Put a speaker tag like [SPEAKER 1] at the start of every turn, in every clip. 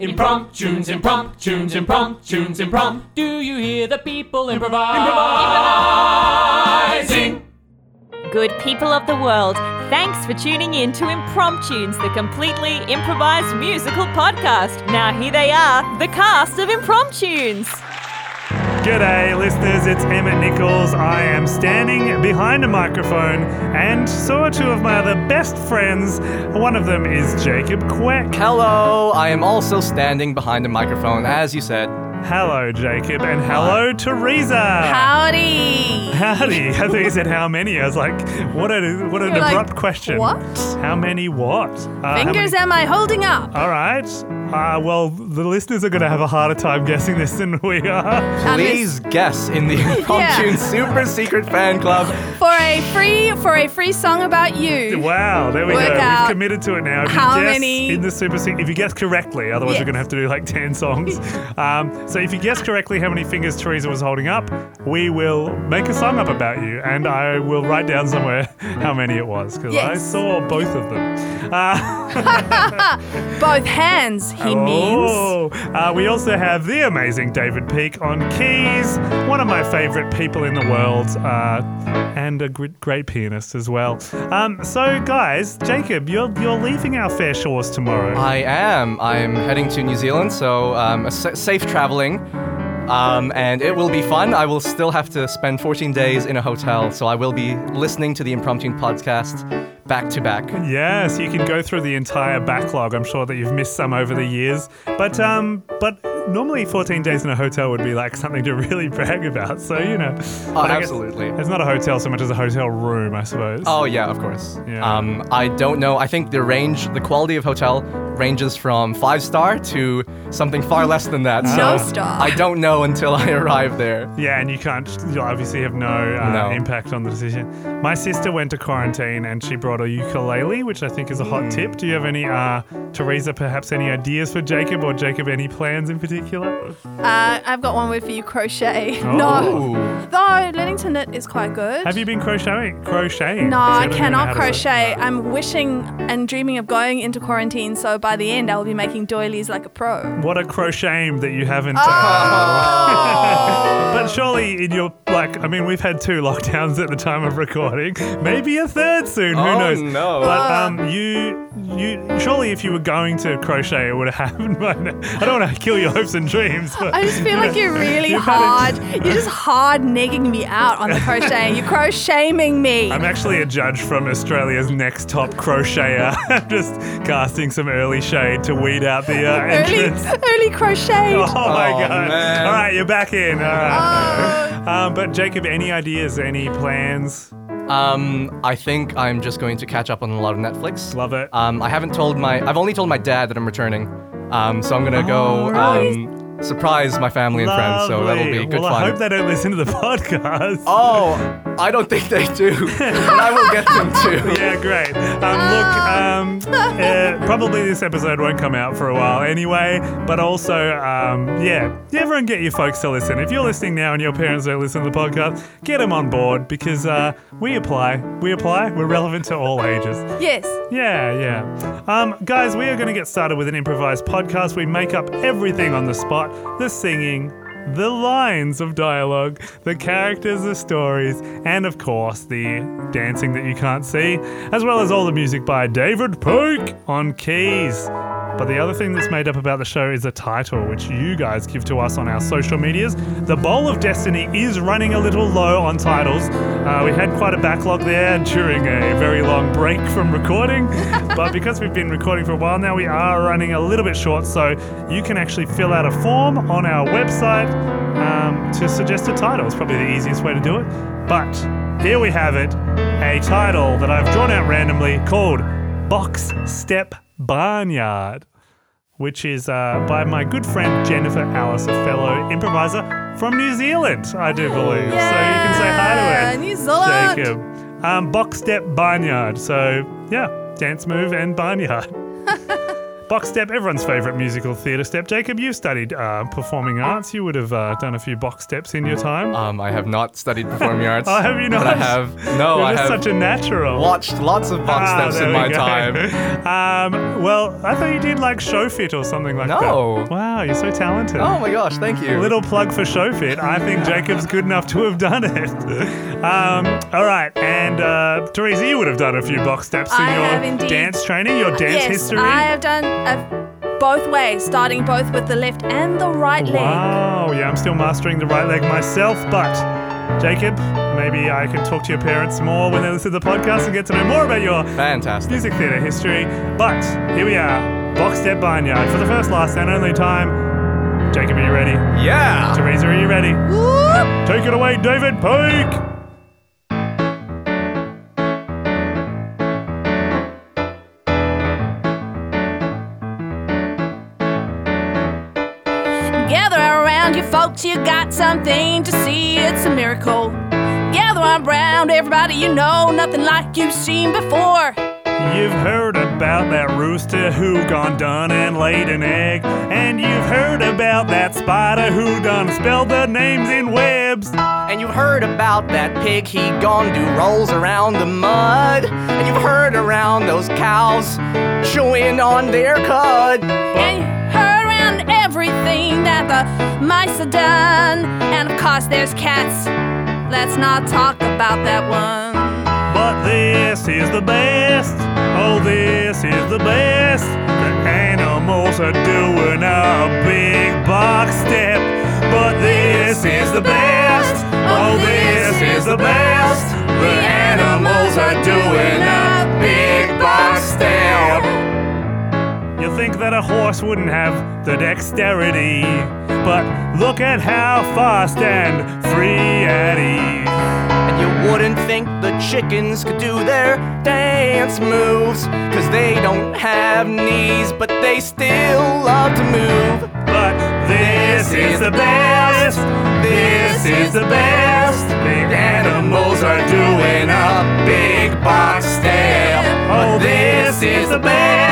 [SPEAKER 1] Impromptu tunes, impromptu tunes, impromptu tunes, impromptu. Do you hear the people improvise? Improvising.
[SPEAKER 2] Good people of the world, thanks for tuning in to Impromptunes, the completely improvised musical podcast. Now here they are, the cast of Impromptunes.
[SPEAKER 3] G'day, listeners. It's Emmett Nichols. I am standing behind a microphone and saw two of my other best friends. One of them is Jacob Queck.
[SPEAKER 4] Hello, I am also standing behind a microphone, as you said.
[SPEAKER 3] Hello, Jacob, and hello, Teresa.
[SPEAKER 5] Howdy.
[SPEAKER 3] Howdy. I thought you said how many. I was like, what a what an
[SPEAKER 5] You're like,
[SPEAKER 3] abrupt question.
[SPEAKER 5] what?
[SPEAKER 3] How many what? Uh, how
[SPEAKER 5] Fingers
[SPEAKER 3] many-
[SPEAKER 5] am I holding up?
[SPEAKER 3] All right. Uh, well, the listeners are going to have a harder time guessing this than we are.
[SPEAKER 4] Please guess in the Impromptu Super Secret Fan Club.
[SPEAKER 5] For a free for a free song about you.
[SPEAKER 3] Wow, there we
[SPEAKER 5] Work
[SPEAKER 3] go. We've committed to it now. If
[SPEAKER 5] how
[SPEAKER 3] you guess
[SPEAKER 5] many-
[SPEAKER 3] in the super Se- if you guess correctly, otherwise
[SPEAKER 5] Yes.
[SPEAKER 3] we're going to have to do like 10 songs. Um, so if you guess correctly how many fingers Teresa was holding up, we will make a song up about you and I will write down somewhere how many it was because I
[SPEAKER 5] Yes.
[SPEAKER 3] saw both of them. Uh,
[SPEAKER 5] Both hands, he means.
[SPEAKER 3] Oh, uh, we also have the amazing David Peake on keys, one of my favorite people in the world, uh, and a gr- great pianist as well. Um, so, guys, Jacob, you're you're leaving our fair shores tomorrow.
[SPEAKER 4] I am. I'm heading to New Zealand, so um, a sa- safe traveling. Um, and it will be fun. I will still have to spend 14 days in a hotel, so I will be listening to the Impromptu podcast back to back.
[SPEAKER 3] Yes, you can go through the entire backlog. I'm sure that you've missed some over the years, but um, but normally 14 days in a hotel would be like something to really brag about. So you know,
[SPEAKER 4] Oh,
[SPEAKER 3] But I guess
[SPEAKER 4] absolutely.
[SPEAKER 3] It's not a hotel so much as a hotel room, I suppose.
[SPEAKER 4] Oh yeah, of course.
[SPEAKER 3] Yeah.
[SPEAKER 4] Um, I don't know. I think the range, the quality of hotel ranges from five star to something far less than that. So
[SPEAKER 5] No star.
[SPEAKER 4] I don't know until I arrive there.
[SPEAKER 3] Yeah, and you can't, you obviously have no, uh,
[SPEAKER 4] No.
[SPEAKER 3] impact on the decision. My sister went to quarantine and she brought a ukulele, which I think is a hot
[SPEAKER 4] Hmm.
[SPEAKER 3] tip. Do you have any, uh, Teresa, perhaps any ideas for Jacob or Jacob, any plans in particular?
[SPEAKER 5] Uh, I've got one word for you, crochet.
[SPEAKER 3] Oh.
[SPEAKER 5] No. Though learning to knit is quite good.
[SPEAKER 3] Have you been crocheting? Crocheting?
[SPEAKER 5] No, I cannot
[SPEAKER 3] how to say-
[SPEAKER 5] crochet. I'm wishing and dreaming of going into quarantine, so by the end I will be making doilies like a pro.
[SPEAKER 3] What a crochet that you haven't.
[SPEAKER 5] Oh.
[SPEAKER 3] Uh, but surely in your like, I mean, we've had two lockdowns at the time of recording. Maybe a third soon. Who
[SPEAKER 4] Oh,
[SPEAKER 3] knows?
[SPEAKER 4] no.
[SPEAKER 3] But um, you, you surely if you were going to crochet, it would have happened by now. I don't want to kill your hopes and dreams. But
[SPEAKER 5] I just feel like you're really
[SPEAKER 3] You've
[SPEAKER 5] hard. You're just hard negging me out on the crocheting. You're crocheting me.
[SPEAKER 3] I'm actually a judge from Australia's next top crocheter, I'm just casting some early shade to weed out the uh,
[SPEAKER 5] early,
[SPEAKER 3] entrance.
[SPEAKER 5] early crochet.
[SPEAKER 3] Oh my
[SPEAKER 4] Oh,
[SPEAKER 3] god!
[SPEAKER 4] man.
[SPEAKER 3] All right, you're back in. All right.
[SPEAKER 5] Oh.
[SPEAKER 3] Um, but Jacob, any ideas? Any plans?
[SPEAKER 4] Um, I think I'm just going to catch up on a lot of Netflix.
[SPEAKER 3] Love it.
[SPEAKER 4] Um, I haven't told my. I've only told my dad that I'm returning. Um, so I'm gonna go
[SPEAKER 3] really?
[SPEAKER 4] um, surprise my family and friends. So that'll be
[SPEAKER 3] Lovely.
[SPEAKER 4] good
[SPEAKER 3] well,
[SPEAKER 4] fun.
[SPEAKER 3] I hope they don't listen to the podcast.
[SPEAKER 4] Oh, I don't think they do, but I will get them to.
[SPEAKER 3] Yeah, great. Um, look, um, uh, probably this episode won't come out for a while anyway, but also, um, yeah, everyone get your folks to listen. If you're listening now and your parents don't listen to the podcast, get them on board because uh, we apply. We apply. We're relevant to all ages.
[SPEAKER 5] Yes.
[SPEAKER 3] Yeah, yeah. Um, guys, we are going to get started with an improvised podcast. We make up everything on the spot the singing, the lines of dialogue, the characters, the stories, and of course, the dancing that you can't see, as well as all the music by David Peake on keys. But the other thing that's made up about the show is a title, which you guys give to us on our social medias. The Bowl of Destiny is running a little low on titles. Uh, we had quite a backlog there during a very long break from recording, but because we've been recording for a while now, we are running a little bit short. So you can actually fill out a form on our website um, to suggest a title. It's probably the easiest way to do it. But here we have it a title that I've drawn out randomly called Box Step Barnyard which is uh, by my good friend Jennifer Alice, a fellow improviser from New Zealand, I do believe. so you can say hi to her.
[SPEAKER 5] New Zealand.
[SPEAKER 3] Jacob. Um, box step barnyard. So yeah, dance move and barnyard. box step, everyone's favorite musical theatre step. Jacob, you studied uh, performing arts. You would have uh, done a few box steps in your time.
[SPEAKER 4] Um, I have not studied performing arts.
[SPEAKER 3] oh, have you not?
[SPEAKER 4] But I have. No,
[SPEAKER 3] You're
[SPEAKER 4] I
[SPEAKER 3] just
[SPEAKER 4] have
[SPEAKER 3] such a natural.
[SPEAKER 4] watched lots of box
[SPEAKER 3] Ah,
[SPEAKER 4] steps in my
[SPEAKER 3] go.
[SPEAKER 4] time.
[SPEAKER 3] Um, well, I thought you did like Showfit or something like that.
[SPEAKER 4] No.
[SPEAKER 3] Wow, you're so talented.
[SPEAKER 4] Oh my gosh, thank you.
[SPEAKER 3] Little plug for Showfit. I think Jacob's good enough to have done it. Um, all right, and uh, Teresa, you would have done a few box steps in
[SPEAKER 5] I
[SPEAKER 3] your dance training, your dance
[SPEAKER 5] yes,
[SPEAKER 3] history.
[SPEAKER 5] I have done both ways, starting both with the left and the right leg.
[SPEAKER 3] Wow, yeah, I'm still mastering the right leg myself, but Jacob, maybe I can talk to your parents more when they listen to the podcast and get to know more about your
[SPEAKER 4] Fantastic.
[SPEAKER 3] music theatre history. But here we are, Box Step Barnyard for the first, last, and only time. Jacob, are you ready?
[SPEAKER 4] Yeah.
[SPEAKER 3] Teresa, are you ready? Take it away, David Peake!
[SPEAKER 5] Folks, you got something to see, it's a miracle. Gather around everybody you know, nothing like you've seen before.
[SPEAKER 3] You've heard about that rooster who gone done and laid an egg. And you've heard about that spider who done spelled the names in webs.
[SPEAKER 4] And you've heard about that pig, he gone do rolls around the mud. And you've heard around those cows chewing on their cud.
[SPEAKER 5] And you heard around everything that the mice have done. And of course, there's cats. Let's not talk about that one.
[SPEAKER 3] But this is the best. Oh, this is the best. The animals are doing a big box step. But this is the best. Oh, oh this is the best. The animals are doing a big box step. You think that a horse wouldn't have the dexterity, but look at how fast and free at ease.
[SPEAKER 4] And you wouldn't think the chickens could do their dance moves. Cause they don't have knees, but they still love to move.
[SPEAKER 3] But this is the best. This is the best. Big animals are doing a big box step. Oh, this is the best.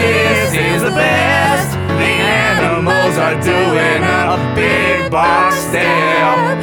[SPEAKER 3] Oh, this is the best. The animals are doing a big box step.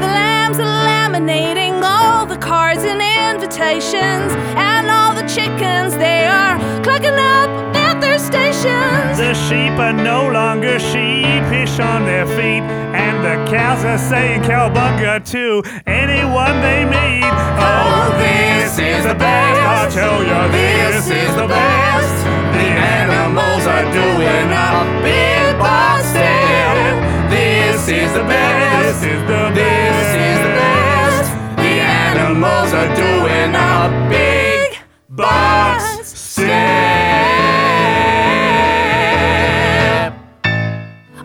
[SPEAKER 5] The lambs are laminating all the cards and invitations, and all the chickens they are clucking up at their stations.
[SPEAKER 3] The sheep are no longer sheepish on their feet, and the cows are saying cowbunga to anyone they meet. Oh, oh this is the best. I tell ya, this is the best. The animals are doing a big box step. This is the best. This is the best. This is the best. The animals are doing a big box step.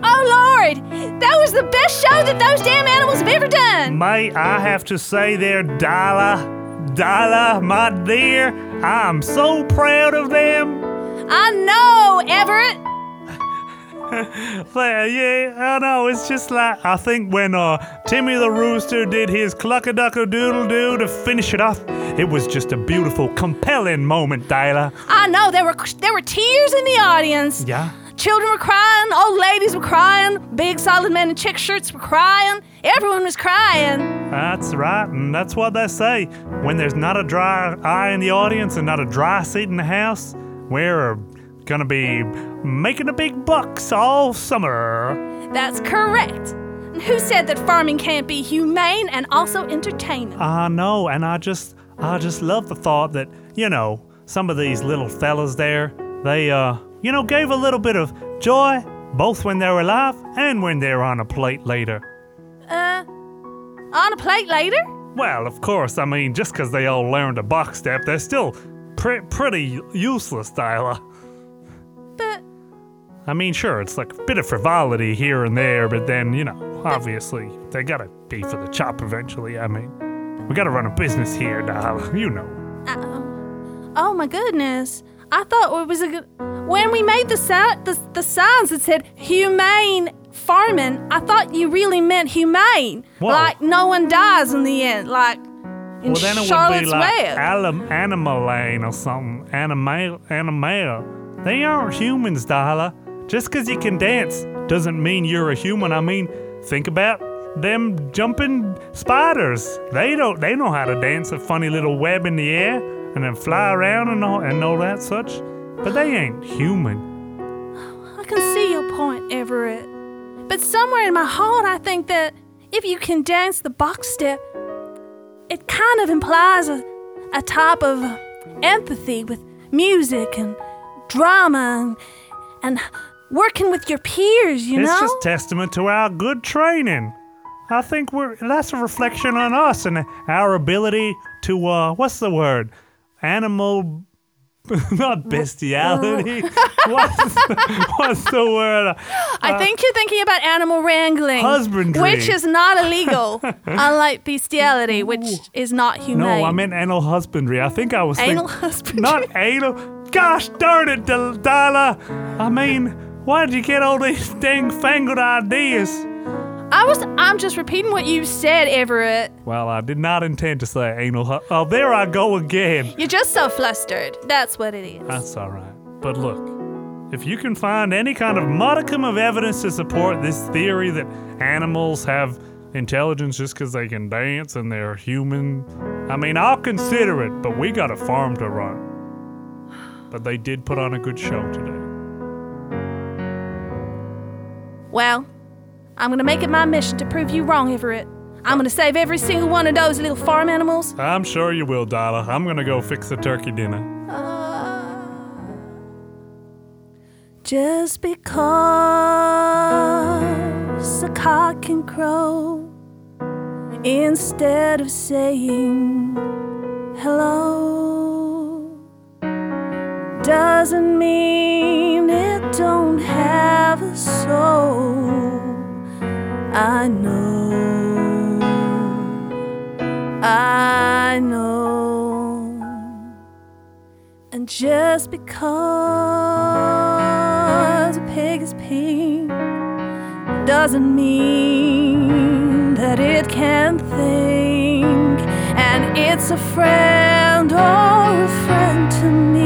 [SPEAKER 5] Oh Lord, that was the best show that those damn animals have ever done.
[SPEAKER 3] Mate, I have to say there, Darla, Dala, my dear, I'm so proud of them.
[SPEAKER 5] I know, Everett.
[SPEAKER 3] Well, yeah, I know. It's just like I think when uh, Timmy the Rooster did his cluck a duck a doodle doo to finish it off, it was just a beautiful, compelling moment, Darla.
[SPEAKER 5] I know there were there were tears in the audience.
[SPEAKER 3] Yeah.
[SPEAKER 5] Children were crying, old ladies were crying, big solid men in check shirts were crying. Everyone was crying.
[SPEAKER 3] That's right, and that's what they say. When there's not a dry eye in the audience and not a dry seat in the house, we're gonna be making a big bucks all summer.
[SPEAKER 5] That's correct. Who said that farming can't be humane and also entertaining?
[SPEAKER 3] I know, and I just, I just love the thought that you know some of these little fellas there, they, uh, you know, gave a little bit of joy both when they were alive and when they're on a plate later.
[SPEAKER 5] Uh, on a plate later?
[SPEAKER 3] Well, of course, I mean, just 'cause they all learned a box step, they're still pre- pretty useless, Dyla.
[SPEAKER 5] But
[SPEAKER 3] I mean, sure, it's like a bit of frivolity here and there, but then, you know, obviously, they gotta be for the chop eventually. I mean, we gotta run a business here, Dyla. You know.
[SPEAKER 5] uh, oh my goodness. I thought it was a good. When we made the, si- the, the signs that said humane farming, I thought you really meant humane.
[SPEAKER 3] Whoa.
[SPEAKER 5] Like no one dies in the end, like in
[SPEAKER 3] well, then it
[SPEAKER 5] Charlotte's
[SPEAKER 3] would be like
[SPEAKER 5] Web.
[SPEAKER 3] animal lane or something. Animal, animal. They aren't humans, Darla. Just 'cause you can dance doesn't mean you're a human. I mean, think about them jumping spiders. They don't. They know how to dance a funny little web in the air and then fly around and all and all that such. But they ain't human.
[SPEAKER 5] I can see your point, Everett. But somewhere in my heart, I think that if you can dance the box step, it kind of implies a, a type of empathy with music and drama and, and working with your peers, you
[SPEAKER 3] it's
[SPEAKER 5] know?
[SPEAKER 3] It's just testament to our good training. I think we're that's a reflection on us and our ability to uh what's the word? Animal not bestiality. what's, the, what's the word?
[SPEAKER 5] I uh, think you're thinking about animal wrangling,
[SPEAKER 3] Husbandry.
[SPEAKER 5] which is not illegal, unlike bestiality, which is not humane.
[SPEAKER 3] No, I meant anal husbandry. I think I was
[SPEAKER 5] Anal
[SPEAKER 3] think-
[SPEAKER 5] husbandry.
[SPEAKER 3] Not anal. Gosh darn it, Darla. I mean, why did you get all these dang fangled ideas?
[SPEAKER 5] I was. I'm just repeating what you said, Everett.
[SPEAKER 3] Well, I did not intend to say anal. Oh, there I go again.
[SPEAKER 5] You're just so flustered. That's what it is.
[SPEAKER 3] That's all right. But look, if you can find any kind of modicum of evidence to support this theory that animals have intelligence just because they can dance and they're human, I mean, I'll consider it, but we got a farm to run. But they did put on a good show today.
[SPEAKER 5] Well, I'm gonna make it my mission to prove you wrong, Everett. I'm gonna save every single one of those little farm animals.
[SPEAKER 3] I'm sure you will, Darla. I'm gonna go fix the turkey dinner. Ah.
[SPEAKER 5] Just because a cock can crow instead of saying hello doesn't mean it don't have a soul. I know, I know. And just because a pig is pink doesn't mean that it can think. And it's a friend or a friend to me.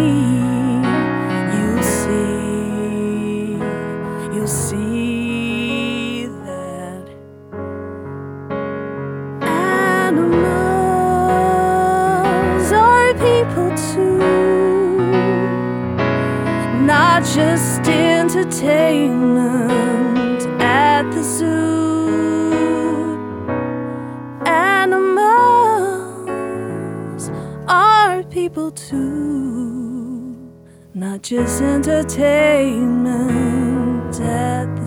[SPEAKER 5] Just entertainment at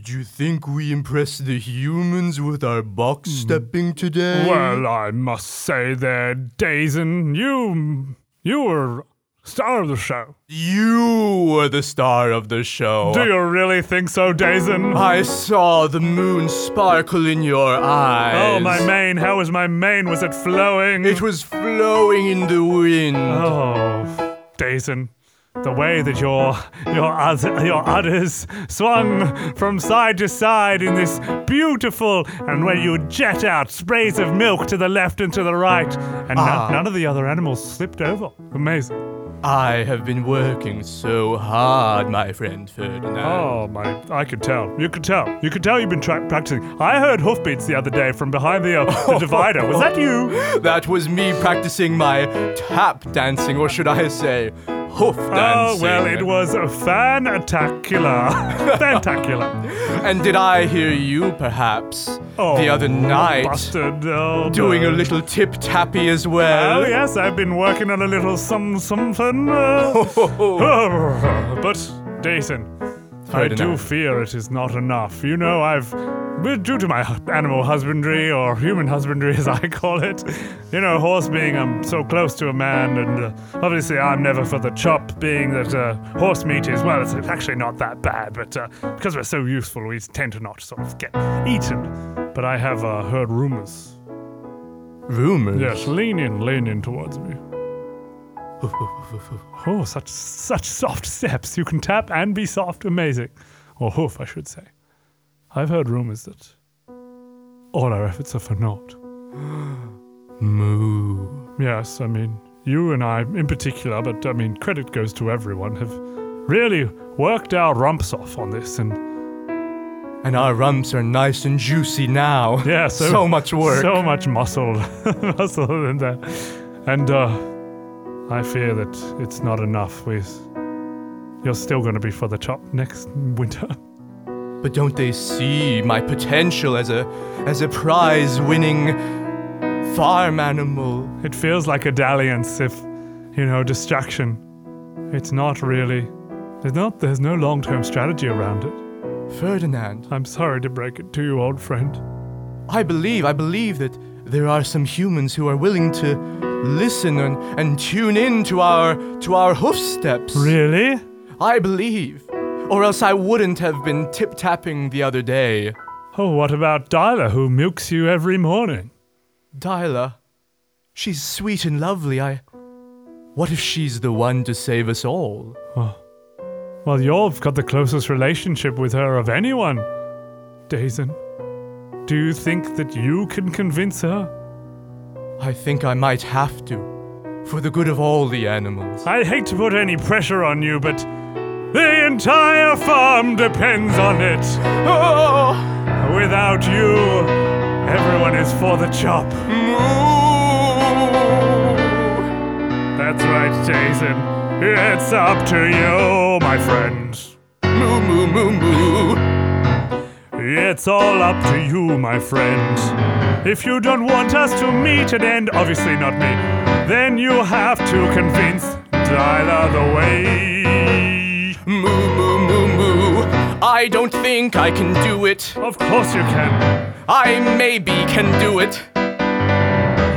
[SPEAKER 4] Did you think we impressed the humans with our box hmm. stepping today?
[SPEAKER 3] Well, I must say that Dazen, you you were star of the show.
[SPEAKER 4] you were the star of the show.
[SPEAKER 3] Do you really think so, Dazen?
[SPEAKER 4] I saw the moon sparkle in your eyes.
[SPEAKER 3] Oh, my mane! How was my mane? Was it flowing?
[SPEAKER 4] It was flowing in the wind.
[SPEAKER 3] Oh, Dazen, the way that your your uz- your udders swung from side to side in this beautiful, and where you jet out sprays of milk to the left and to the right, and no-
[SPEAKER 4] Ah.
[SPEAKER 3] none of the other animals slipped over. Amazing.
[SPEAKER 4] I have been working so hard, my friend Ferdinand.
[SPEAKER 3] Oh my! I could tell. You could tell. You could tell you've been tra- practicing. I heard hoofbeats the other day from behind the, uh, the divider. Was that you?
[SPEAKER 4] That was me practicing my tap dancing, or should I say, hoof dancing.
[SPEAKER 3] Oh well, it was a fantacular, fantacular.
[SPEAKER 4] And did I hear you, perhaps,
[SPEAKER 3] Oh,
[SPEAKER 4] the other night,
[SPEAKER 3] busted. Oh,
[SPEAKER 4] doing a little tip tappy as well?
[SPEAKER 3] Oh yes, I've been working on a little some something. Uh, but Jason, I do fear it is not enough. You know, I've due to my animal husbandry or human husbandry, as I call it. You know, horse being um so close to a man, and uh, obviously I'm never for the chop. Being that uh, horse meat is well, it's actually not that bad, but uh, because we're so useful, we tend to not sort of get eaten. But I have uh, heard rumors.
[SPEAKER 4] Rumors.
[SPEAKER 3] Yes, lean in, lean in towards me. Oh, such such soft steps. You can tap and be soft. Amazing. Or hoof, I should say. I've heard rumors that all our efforts are for naught.
[SPEAKER 4] Moo.
[SPEAKER 3] Yes, I mean, you and I in particular, but I mean, credit goes to everyone, have really worked our rumps off on this. And
[SPEAKER 4] And our rumps are nice and juicy now.
[SPEAKER 3] yeah, so,
[SPEAKER 4] so much work.
[SPEAKER 3] So much muscle. muscle in there. And uh, I fear that it's not enough. We, you're still going to be for the chop next winter.
[SPEAKER 4] But don't they see my potential as a as a prize-winning farm animal?
[SPEAKER 3] It feels like a dalliance, if you know, distraction. It's not really. There's not. There's no long-term strategy around it.
[SPEAKER 4] Ferdinand,
[SPEAKER 3] I'm sorry to break it to you, old friend.
[SPEAKER 4] I believe, I believe that there are some humans who are willing to listen and, and tune in to our to our hoof steps.
[SPEAKER 3] Really?
[SPEAKER 4] I believe. Or else I wouldn't have been tip tapping the other day.
[SPEAKER 3] Oh, what about Dyla, who milks you every morning?
[SPEAKER 4] Dyla, she's sweet and lovely. I. What if she's the one to save us all? Oh.
[SPEAKER 3] Well, you've got the closest relationship with her of anyone, Dazen. Do you think that you can convince her?
[SPEAKER 4] I think I might have to. For the good of all the animals.
[SPEAKER 3] I hate to put any pressure on you, but the entire farm depends on it.
[SPEAKER 4] Oh!
[SPEAKER 3] Without you, everyone is for the chop. That's right, Jason. It's up to you, my friends.
[SPEAKER 4] Moo moo moo moo.
[SPEAKER 3] It's all up to you, my friends. If you don't want us to meet and end, obviously not me, then you have to convince Dyla the way.
[SPEAKER 4] Moo moo moo moo. I don't think I can do it.
[SPEAKER 3] Of course you can.
[SPEAKER 4] I maybe can do it.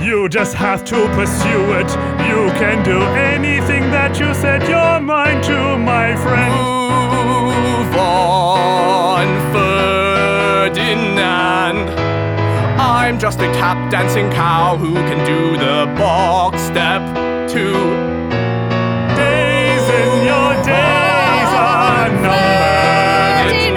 [SPEAKER 3] You just have to pursue it. You can do anything that you set your mind to, my friend.
[SPEAKER 4] Just a tap dancing cow who can do the box step too.
[SPEAKER 3] Days in your days are numbered.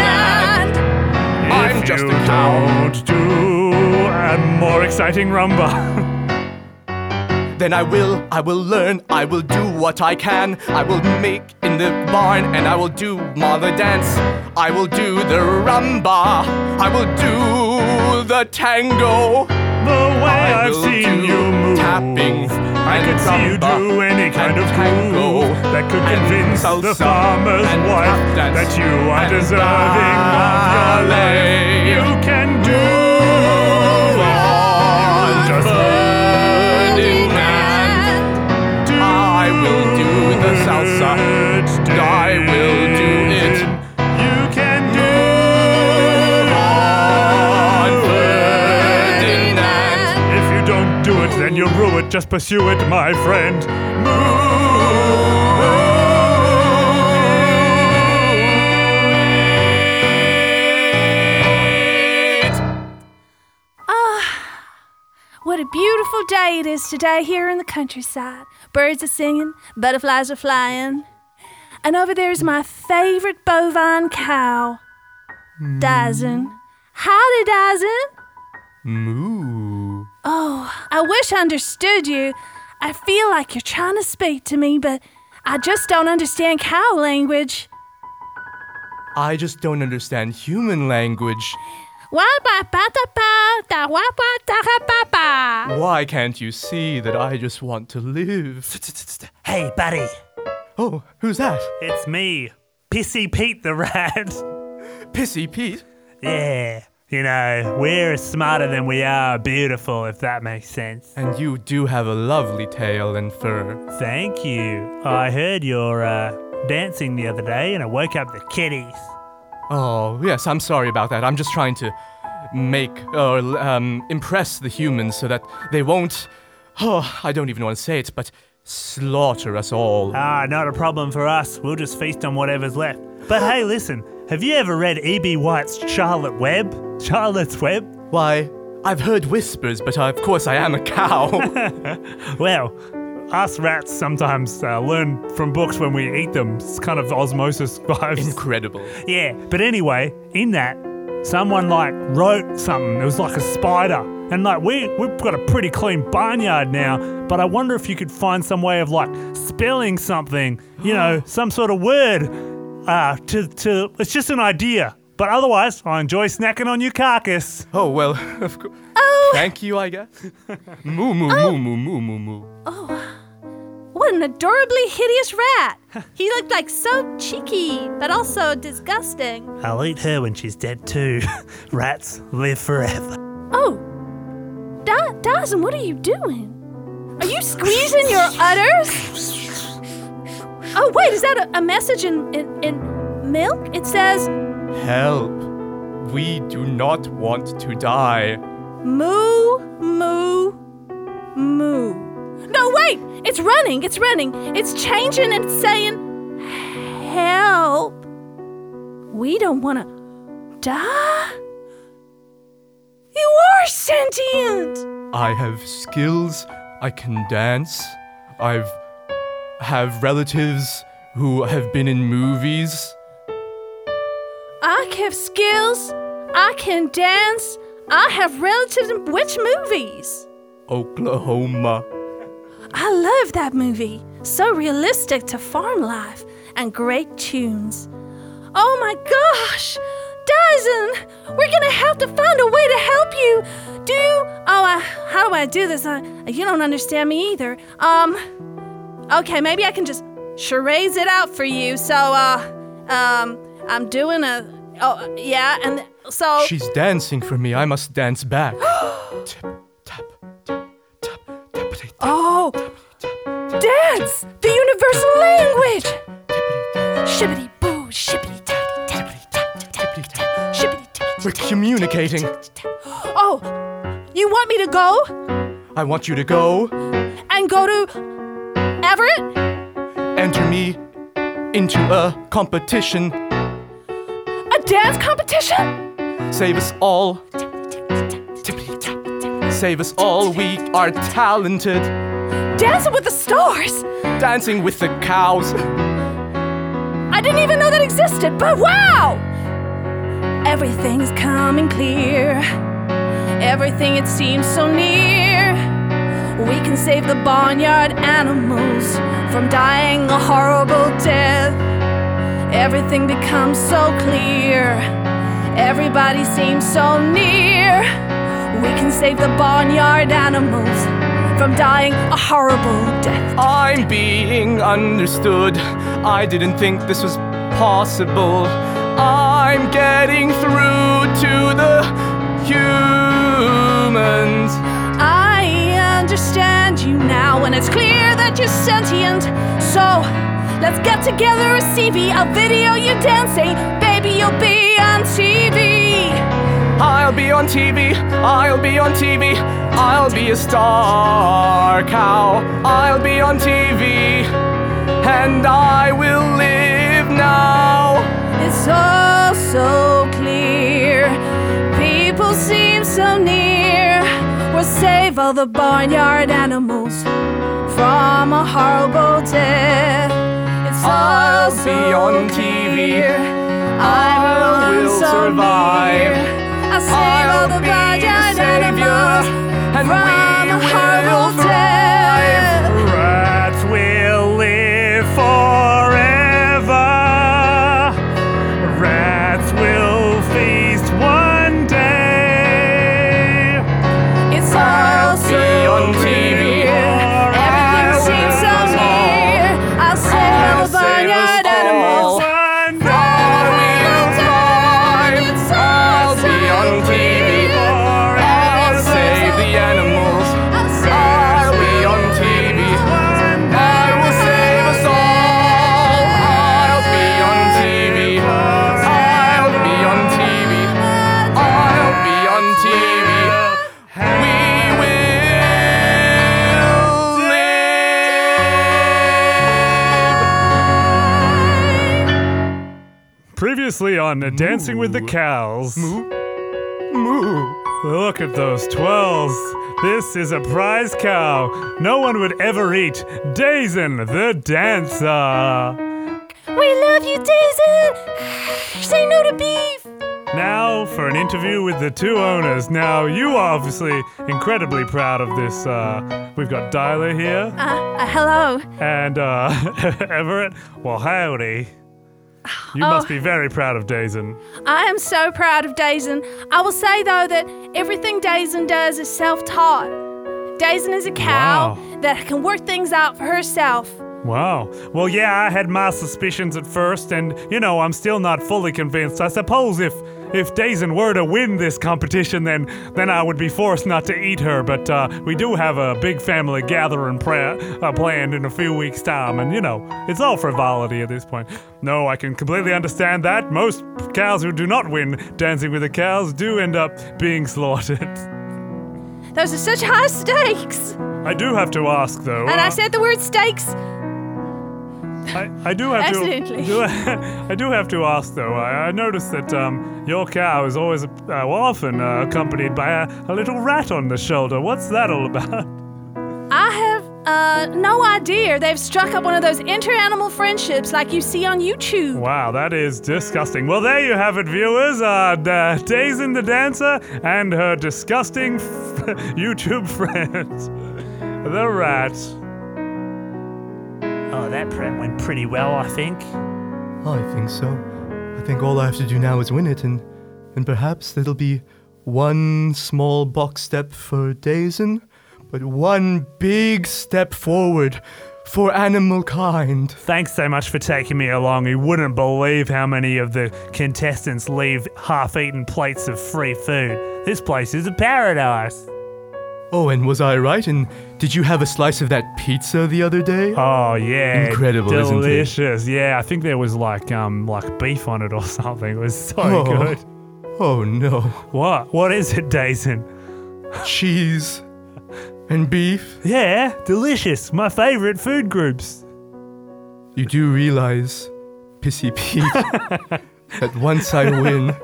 [SPEAKER 4] I'm just a cow.
[SPEAKER 3] Don't do a more exciting rumba.
[SPEAKER 4] Then I will, I will learn, I will do what I can. I will make in the barn and I will do mother dance. I will do the rumba. I will do the tango.
[SPEAKER 3] The way
[SPEAKER 4] I
[SPEAKER 3] I've seen you move,
[SPEAKER 4] tapping
[SPEAKER 3] I could see you do any kind of move that could convince the farmer's wife that you are deserving of your life. You can do it, then you'll rue it. Just pursue it, my friend.
[SPEAKER 5] Ah, what a beautiful day it is today here in the countryside. Birds are singing, butterflies are flying. And over there is my favorite bovine cow, hmm. Dazen. Howdy, Dazen.
[SPEAKER 4] Moo.
[SPEAKER 5] Oh, I wish I understood you. I feel like you're trying to speak to me, but I just don't understand cow language.
[SPEAKER 4] I just don't understand human language.
[SPEAKER 5] Wa-ba-ba-da-ba,
[SPEAKER 4] Why can't you see that I just want to live?
[SPEAKER 3] Hey, buddy,
[SPEAKER 4] Oh, who's that?
[SPEAKER 3] it's me, Pissy Pete the Rat.
[SPEAKER 4] Pissy Pete?
[SPEAKER 3] Yeah, you know, we're smarter than we are beautiful, if that makes sense.
[SPEAKER 4] And you do have a lovely tail and fur.
[SPEAKER 3] Thank you. I heard your uh, dancing the other day and I woke up the kitties.
[SPEAKER 4] Oh, yes, I'm sorry about that. I'm just trying to make or um, impress the humans so that they won't. Oh, I don't even want to say it, but slaughter us all.
[SPEAKER 3] Ah, not a problem for us. We'll just feast on whatever's left. But hey, listen, have you ever read E.B. White's Charlotte Web? Charlotte's Web?
[SPEAKER 4] Why, I've heard whispers, but of course I am a cow.
[SPEAKER 3] Well, us rats sometimes uh, learn from books when we eat them. It's kind of osmosis vibes.
[SPEAKER 4] Incredible.
[SPEAKER 3] Yeah, but anyway, in that, someone like wrote something. It was like a spider. And like we we've got a pretty clean barnyard now, but I wonder if you could find some way of like spelling something, you know, some sort of word. Uh to to it's just an idea. But otherwise, I enjoy snacking on your carcass.
[SPEAKER 4] Oh, well, of course.
[SPEAKER 5] Oh,
[SPEAKER 4] Thank you, I guess. moo, moo, moo, moo, moo, moo, moo. Oh.
[SPEAKER 5] What an adorably hideous rat! He looked like so cheeky, but also disgusting.
[SPEAKER 3] I'll eat her when she's dead too. Rats live forever.
[SPEAKER 5] Oh, da- Dawson, what are you doing? Are you squeezing your udders? Oh, wait, is that a, a message in, in, in milk? It says,
[SPEAKER 4] Help. We do not want to die.
[SPEAKER 5] moo, moo, moo. No, wait, it's running, it's running. It's changing and it's saying, help. We don't want to die. You are sentient.
[SPEAKER 4] I have skills. I can dance. I've have relatives who have been in movies.
[SPEAKER 5] I have skills. I can dance. I have relatives in which movies?
[SPEAKER 4] Oklahoma.
[SPEAKER 5] I love that movie. So realistic to farm life and great tunes. Oh my gosh! Dyson! We're gonna have to find a way to help you! Do. Oh, uh, how do I do this? Uh, you don't understand me either. Um. Okay, maybe I can just charades it out for you. So, uh. Um. I'm doing a. Oh, yeah, and so.
[SPEAKER 4] She's dancing for me. I must dance back. tip, tap, tip, tap, tappity, tap,
[SPEAKER 5] Oh! Dance! The universal language!
[SPEAKER 4] tippity, tap,
[SPEAKER 5] Shippity boo, tappity tappity tap tap
[SPEAKER 4] tippity, tap.
[SPEAKER 5] shippity tappity
[SPEAKER 4] We're communicating.
[SPEAKER 5] Oh, you want me to go
[SPEAKER 4] I want you to go.
[SPEAKER 5] and go to Everett?
[SPEAKER 4] Enter me into a competition.
[SPEAKER 5] A dance competition?
[SPEAKER 4] Save us all. Save us all. We are talented.
[SPEAKER 5] Dancing with the stars?
[SPEAKER 4] Dancing with the cows.
[SPEAKER 5] I didn't even know that existed, but wow! Everything's coming clear. Everything it seems so near. We can save the barnyard animals from dying a horrible death. Everything becomes so clear. Everybody seems so near. We can save the barnyard animals from dying a horrible death.
[SPEAKER 4] I'm being understood. I didn't think this was possible. I'm getting through to the humans.
[SPEAKER 5] Sentient. So, let's get together a CV, a video you dancing. Baby, you'll be on TV.
[SPEAKER 4] I'll be on TV. I'll be on TV. I'll be a star cow. I'll be on TV. And I will live now.
[SPEAKER 5] It's all so clear. People seem so near. We'll save all the barnyard animals from a horrible death. It's all
[SPEAKER 4] I'll
[SPEAKER 5] so
[SPEAKER 4] be on TV. I will survive.
[SPEAKER 5] I save
[SPEAKER 4] I'll
[SPEAKER 5] the barnyard
[SPEAKER 4] the savior,
[SPEAKER 5] animals
[SPEAKER 4] and
[SPEAKER 5] from a horrible death.
[SPEAKER 3] Rats will live Previously on uh, Dancing with the Cows.
[SPEAKER 4] Moo. Moo.
[SPEAKER 3] Look at those twirls. This is a prize cow. No one would ever eat. Dazen the dancer.
[SPEAKER 5] We love you, Daisy! Say no to beef!
[SPEAKER 3] Now for an interview with the two owners. Now you are obviously incredibly proud of this. Uh, we've got Dyla here
[SPEAKER 5] Uh, uh, hello.
[SPEAKER 3] and uh, Everett. Well, howdy. You must be oh. very proud of Dazen.
[SPEAKER 5] I am so proud of Dazen. I will say, though, that everything Dazen does is self taught. Dazen is a cow
[SPEAKER 3] Wow.
[SPEAKER 5] that can work things out for herself.
[SPEAKER 3] Wow. Well, yeah, I had my suspicions at first, and you know, I'm still not fully convinced. I suppose if if Dazen were to win this competition, then then I would be forced not to eat her. But uh, we do have a big family gathering pra- uh, planned in a few weeks' time, and you know, it's all frivolity at this point. No, I can completely understand that. Most cows who do not win Dancing with the Cows do end up being slaughtered.
[SPEAKER 5] Those are such high stakes.
[SPEAKER 3] I do have to ask, though.
[SPEAKER 5] And I
[SPEAKER 3] uh,
[SPEAKER 5] said the word stakes.
[SPEAKER 3] I, I do have to. Do, I do have to ask though. I, I noticed that um, your cow is always, uh, well, often uh, accompanied by a, a little rat on the shoulder. What's that all about?
[SPEAKER 5] I have uh, no idea. They've struck up one of those inter-animal friendships like you see on YouTube.
[SPEAKER 3] Wow, that is disgusting. Well, there you have it, viewers. Uh, da- Dazen the dancer and her disgusting f- YouTube friends, the rat.
[SPEAKER 6] Oh, that prep went pretty well, I think.
[SPEAKER 4] I think so. I think all I have to do now is win it, and and perhaps that'll be one small box step for Dazen, but one big step forward for animal kind.
[SPEAKER 3] Thanks so much for taking me along. You wouldn't believe how many of the contestants leave half eaten plates of free food. This place is a paradise.
[SPEAKER 4] Oh, and was I right? And did you have a slice of that pizza the other day?
[SPEAKER 3] Oh yeah,
[SPEAKER 4] Incredible, isn't it?
[SPEAKER 3] delicious. Yeah, I think there was like um like beef on it or something. It was so
[SPEAKER 4] Oh.
[SPEAKER 3] good.
[SPEAKER 4] Oh no.
[SPEAKER 3] What? What is it, Dazen?
[SPEAKER 4] Cheese and beef.
[SPEAKER 3] Yeah, delicious. My favorite food groups.
[SPEAKER 4] You do realize, Pissy Pete, that once I win,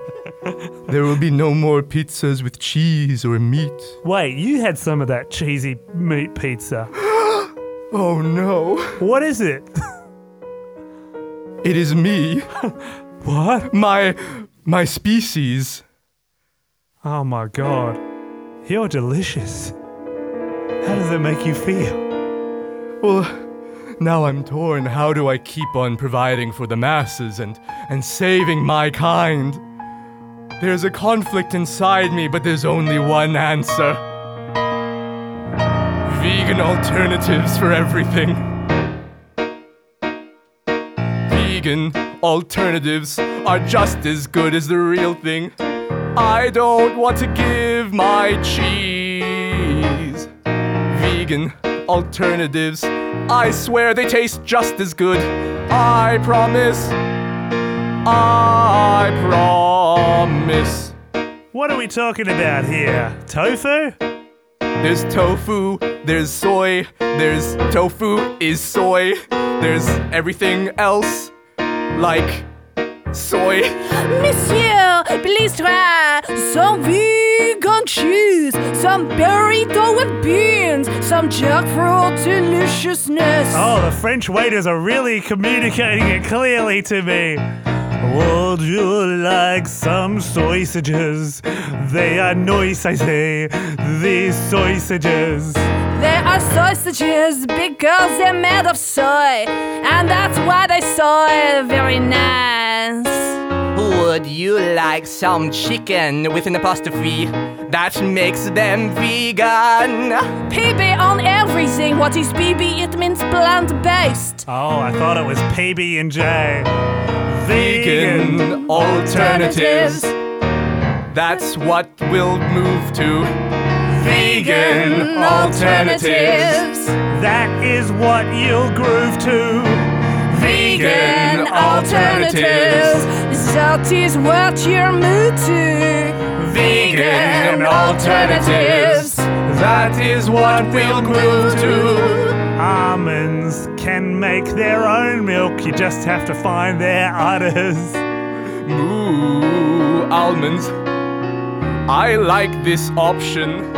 [SPEAKER 4] there will be no more pizzas with cheese or meat.
[SPEAKER 3] Wait, you had some of that cheesy meat pizza.
[SPEAKER 4] Oh no.
[SPEAKER 3] What is it?
[SPEAKER 4] It is me,
[SPEAKER 3] What?
[SPEAKER 4] my my species.
[SPEAKER 3] Oh my god. You're delicious. How does it make you feel?
[SPEAKER 4] Well, now I'm torn. How do I keep on providing for the masses and and saving my kind? There's a conflict inside me, but there's only one answer. Vegan alternatives for everything. Vegan alternatives are just as good as the real thing. I don't want to give my cheese. Vegan alternatives, I swear they taste just as good. I promise. I promise.
[SPEAKER 3] What are we talking about here? Tofu?
[SPEAKER 4] There's tofu, there's soy, there's tofu is soy, there's everything else like soy.
[SPEAKER 5] Monsieur, please try some vegan cheese, some burrito with beans, some jackfruit deliciousness.
[SPEAKER 3] Oh, the French waiters are really communicating it clearly to me. Would you like some sausages? They are nice, I say. These sausages.
[SPEAKER 5] They are sausages because they're made of soy, and that's why they soy very nice.
[SPEAKER 4] Would you like some chicken with an apostrophe? That makes them vegan.
[SPEAKER 5] PB on everything. What is PB? It means plant-based.
[SPEAKER 3] Oh, I thought it was PB and J.
[SPEAKER 4] Vegan alternatives. That's what we'll move to. Vegan alternatives.
[SPEAKER 3] That is what you'll groove to.
[SPEAKER 5] Vegan alternatives. That is what you're moved to.
[SPEAKER 4] Vegan alternatives. That is what we'll groove to.
[SPEAKER 3] Almonds can make their own milk. You just have to find their udders.
[SPEAKER 4] Moo almonds. I like this option.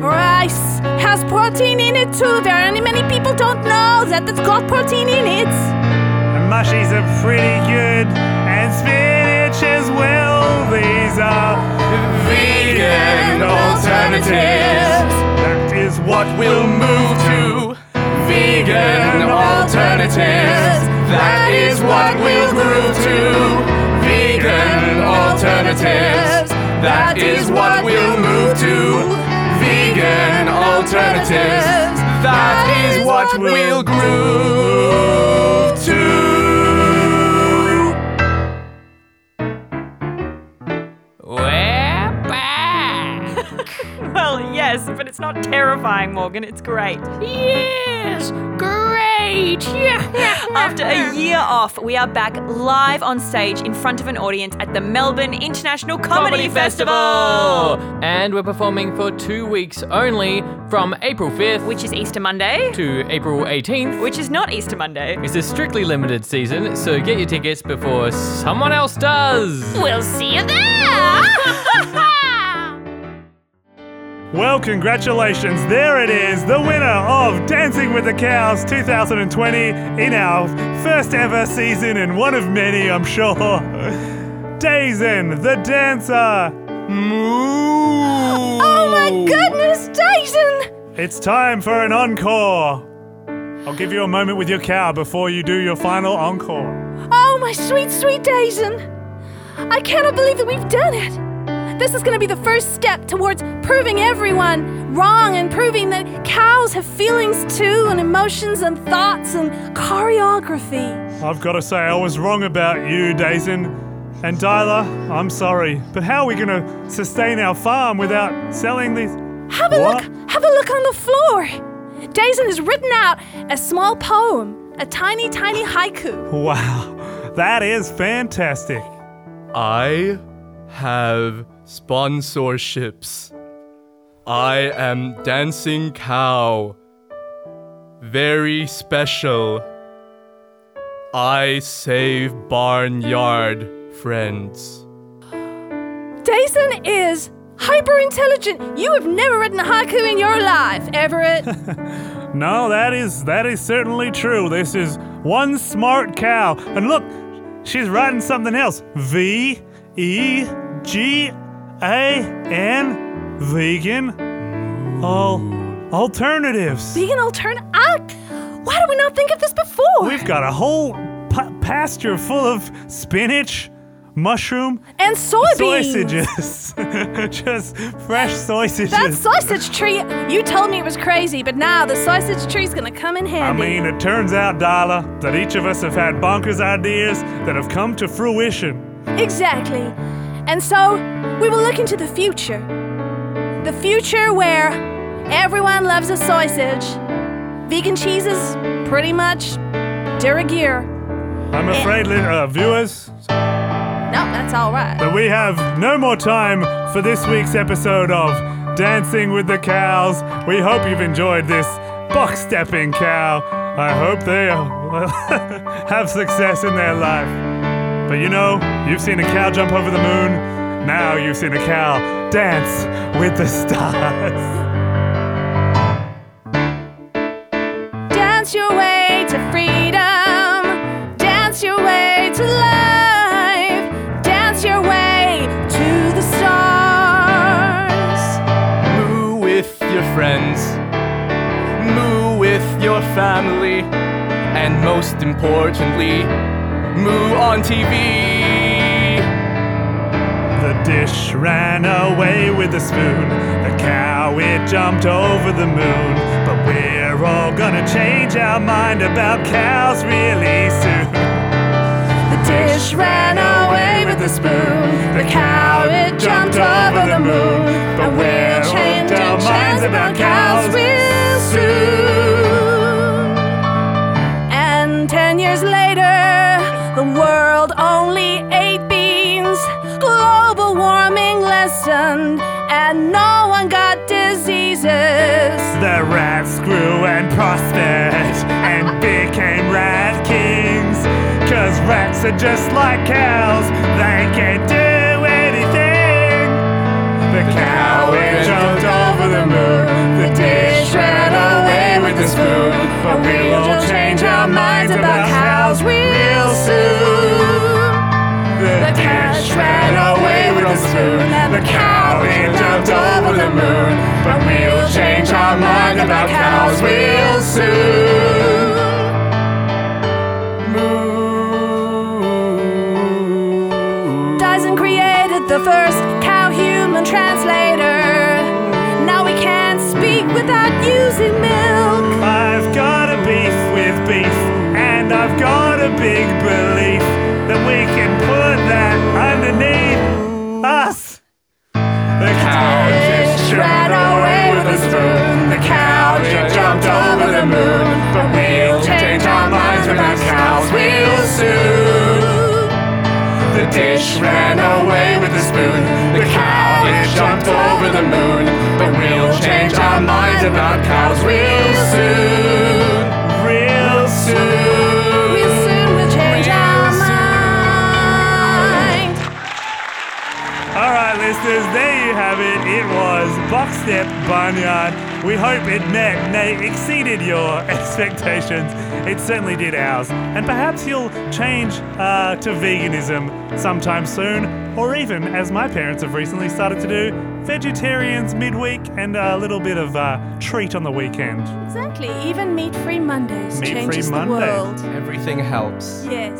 [SPEAKER 5] Rice has protein in it too. Very many people don't know that it's got protein in it.
[SPEAKER 3] And mushies are pretty good, and spinach as well. These are
[SPEAKER 4] Vegan alternatives.
[SPEAKER 3] That is what
[SPEAKER 4] We'll move to vegan alternatives. That is what we'll groove to. Vegan alternatives. That is what we'll move to. Vegan alternatives. That is what we'll groove to.
[SPEAKER 1] We're back.
[SPEAKER 2] Well, yes, but it's not Morgan. It's great.
[SPEAKER 1] yes, great. Yeah.
[SPEAKER 2] After a year off, we are back live on stage in front of an audience at the Melbourne International Comedy, Festival.
[SPEAKER 1] And we're performing for two weeks only from April 5th
[SPEAKER 2] Which is Easter Monday,
[SPEAKER 1] to April 18th.
[SPEAKER 2] which is not Easter Monday.
[SPEAKER 1] It's a strictly limited season, so get your tickets before someone else does.
[SPEAKER 2] We'll see you there!
[SPEAKER 3] Well, congratulations. There it is, the winner of Dancing with the Cows 2020 in our first ever season and one of many, I'm sure. Dazen, the dancer. Moo.
[SPEAKER 5] Oh my goodness, Jason!
[SPEAKER 3] It's time for an encore. I'll give you a moment with your cow before you do your final encore.
[SPEAKER 5] Oh my sweet, sweet Jason! I cannot believe that we've done it! This is gonna be the first step towards proving everyone wrong and proving that cows have feelings too, and emotions and thoughts and choreography.
[SPEAKER 3] I've got to say, I was wrong about you, Dazen. And Dyla, I'm sorry, but how are we going to sustain our farm without selling these?
[SPEAKER 5] Have a
[SPEAKER 3] What?
[SPEAKER 5] look! Have a look on the floor! Dazen has written out a small poem, a tiny, tiny haiku.
[SPEAKER 3] Wow, that is fantastic.
[SPEAKER 4] I have sponsorships. I am Dancing Cow. Very special. I save barnyard friends.
[SPEAKER 5] Dazen is hyper intelligent. You have never written a haiku in your life, Everett.
[SPEAKER 3] No, that is that is certainly true. This is one smart cow. And look, she's writing something else. V E G A N vegan all alternatives.
[SPEAKER 5] Vegan alternate. Ah, I, why did we not think of this before?
[SPEAKER 3] We've got a whole pa- pasture full of spinach, mushroom,
[SPEAKER 5] and soybeans.
[SPEAKER 3] sausages. Just fresh sausages.
[SPEAKER 5] That sausage tree, you told me it was crazy, but now the sausage tree's gonna come in handy.
[SPEAKER 3] I mean, it turns out, Darla, that each of us have had bonkers ideas that have come to fruition.
[SPEAKER 5] exactly. And so, we will look into the future. The future where everyone loves a sausage. Vegan cheeses, pretty much, de rigueur.
[SPEAKER 3] I'm afraid, li- uh, viewers,
[SPEAKER 5] No, that's all right.
[SPEAKER 3] that we have no more time for this week's episode of Dancing with the Cows. We hope you've enjoyed this box stepping cow. I hope they uh, have success in their life. But you know, you've seen a cow jump over the moon. Now you've seen a cow dance with the stars.
[SPEAKER 5] Dance your way to freedom. Dance your way to life. Dance your way to the stars.
[SPEAKER 4] Moo with your friends. Moo with your family. And most importantly, moo on TV.
[SPEAKER 3] The dish ran away with the spoon. The cow, it jumped over the moon. But we're all gonna change our mind about cows really soon.
[SPEAKER 5] The dish ran away with the spoon. The cow, it jumped over the moon. But we'll change our minds about cows real soon. And ten years later, no one got diseases.
[SPEAKER 3] The rats grew and prospered and became rat kings. Cause rats are just like cows. They can't do anything. The cow it jumped over the moon. The dish ran away with the spoon. But we'll all change our minds about cows real soon. The dish ran away with the spoon. and The cow jumped over the moon. But we'll change our mind about cows real soon. About cows real soon. Real soon.
[SPEAKER 5] Real soon we'll change our mind.
[SPEAKER 3] All right, listeners, there you have it. It was Box Step Barnyard. We hope it met, nay, exceeded your expectations. It certainly did ours. And perhaps you'll change uh, to veganism sometime soon, or even, as my parents have recently started to do, vegetarians midweek and a little bit of uh, treat on the weekend.
[SPEAKER 5] Exactly. Even meat-free Mondays
[SPEAKER 3] Meat-free
[SPEAKER 5] changes the world.
[SPEAKER 4] Everything helps.
[SPEAKER 5] Yes.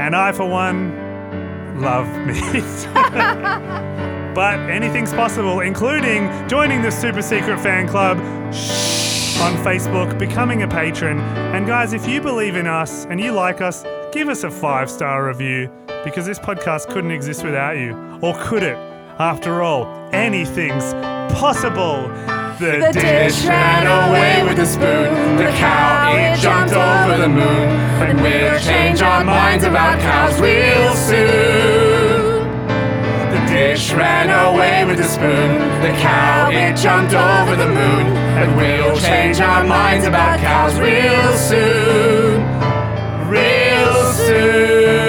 [SPEAKER 3] And I, for one, love meat. but anything's possible, including joining the super secret fan club on Facebook, becoming a patron. And guys, if you believe in us and you like us, give us a five star review because this podcast couldn't exist without you. Or could it? After all, anything's possible. The,
[SPEAKER 5] The dish ran away with the spoon. The cow it jumped over the moon.
[SPEAKER 3] and we'll change our minds about cows real soon. The dish ran away with the spoon. The cow it jumped over the moon, and we'll change our minds about cows real soon. Real soon.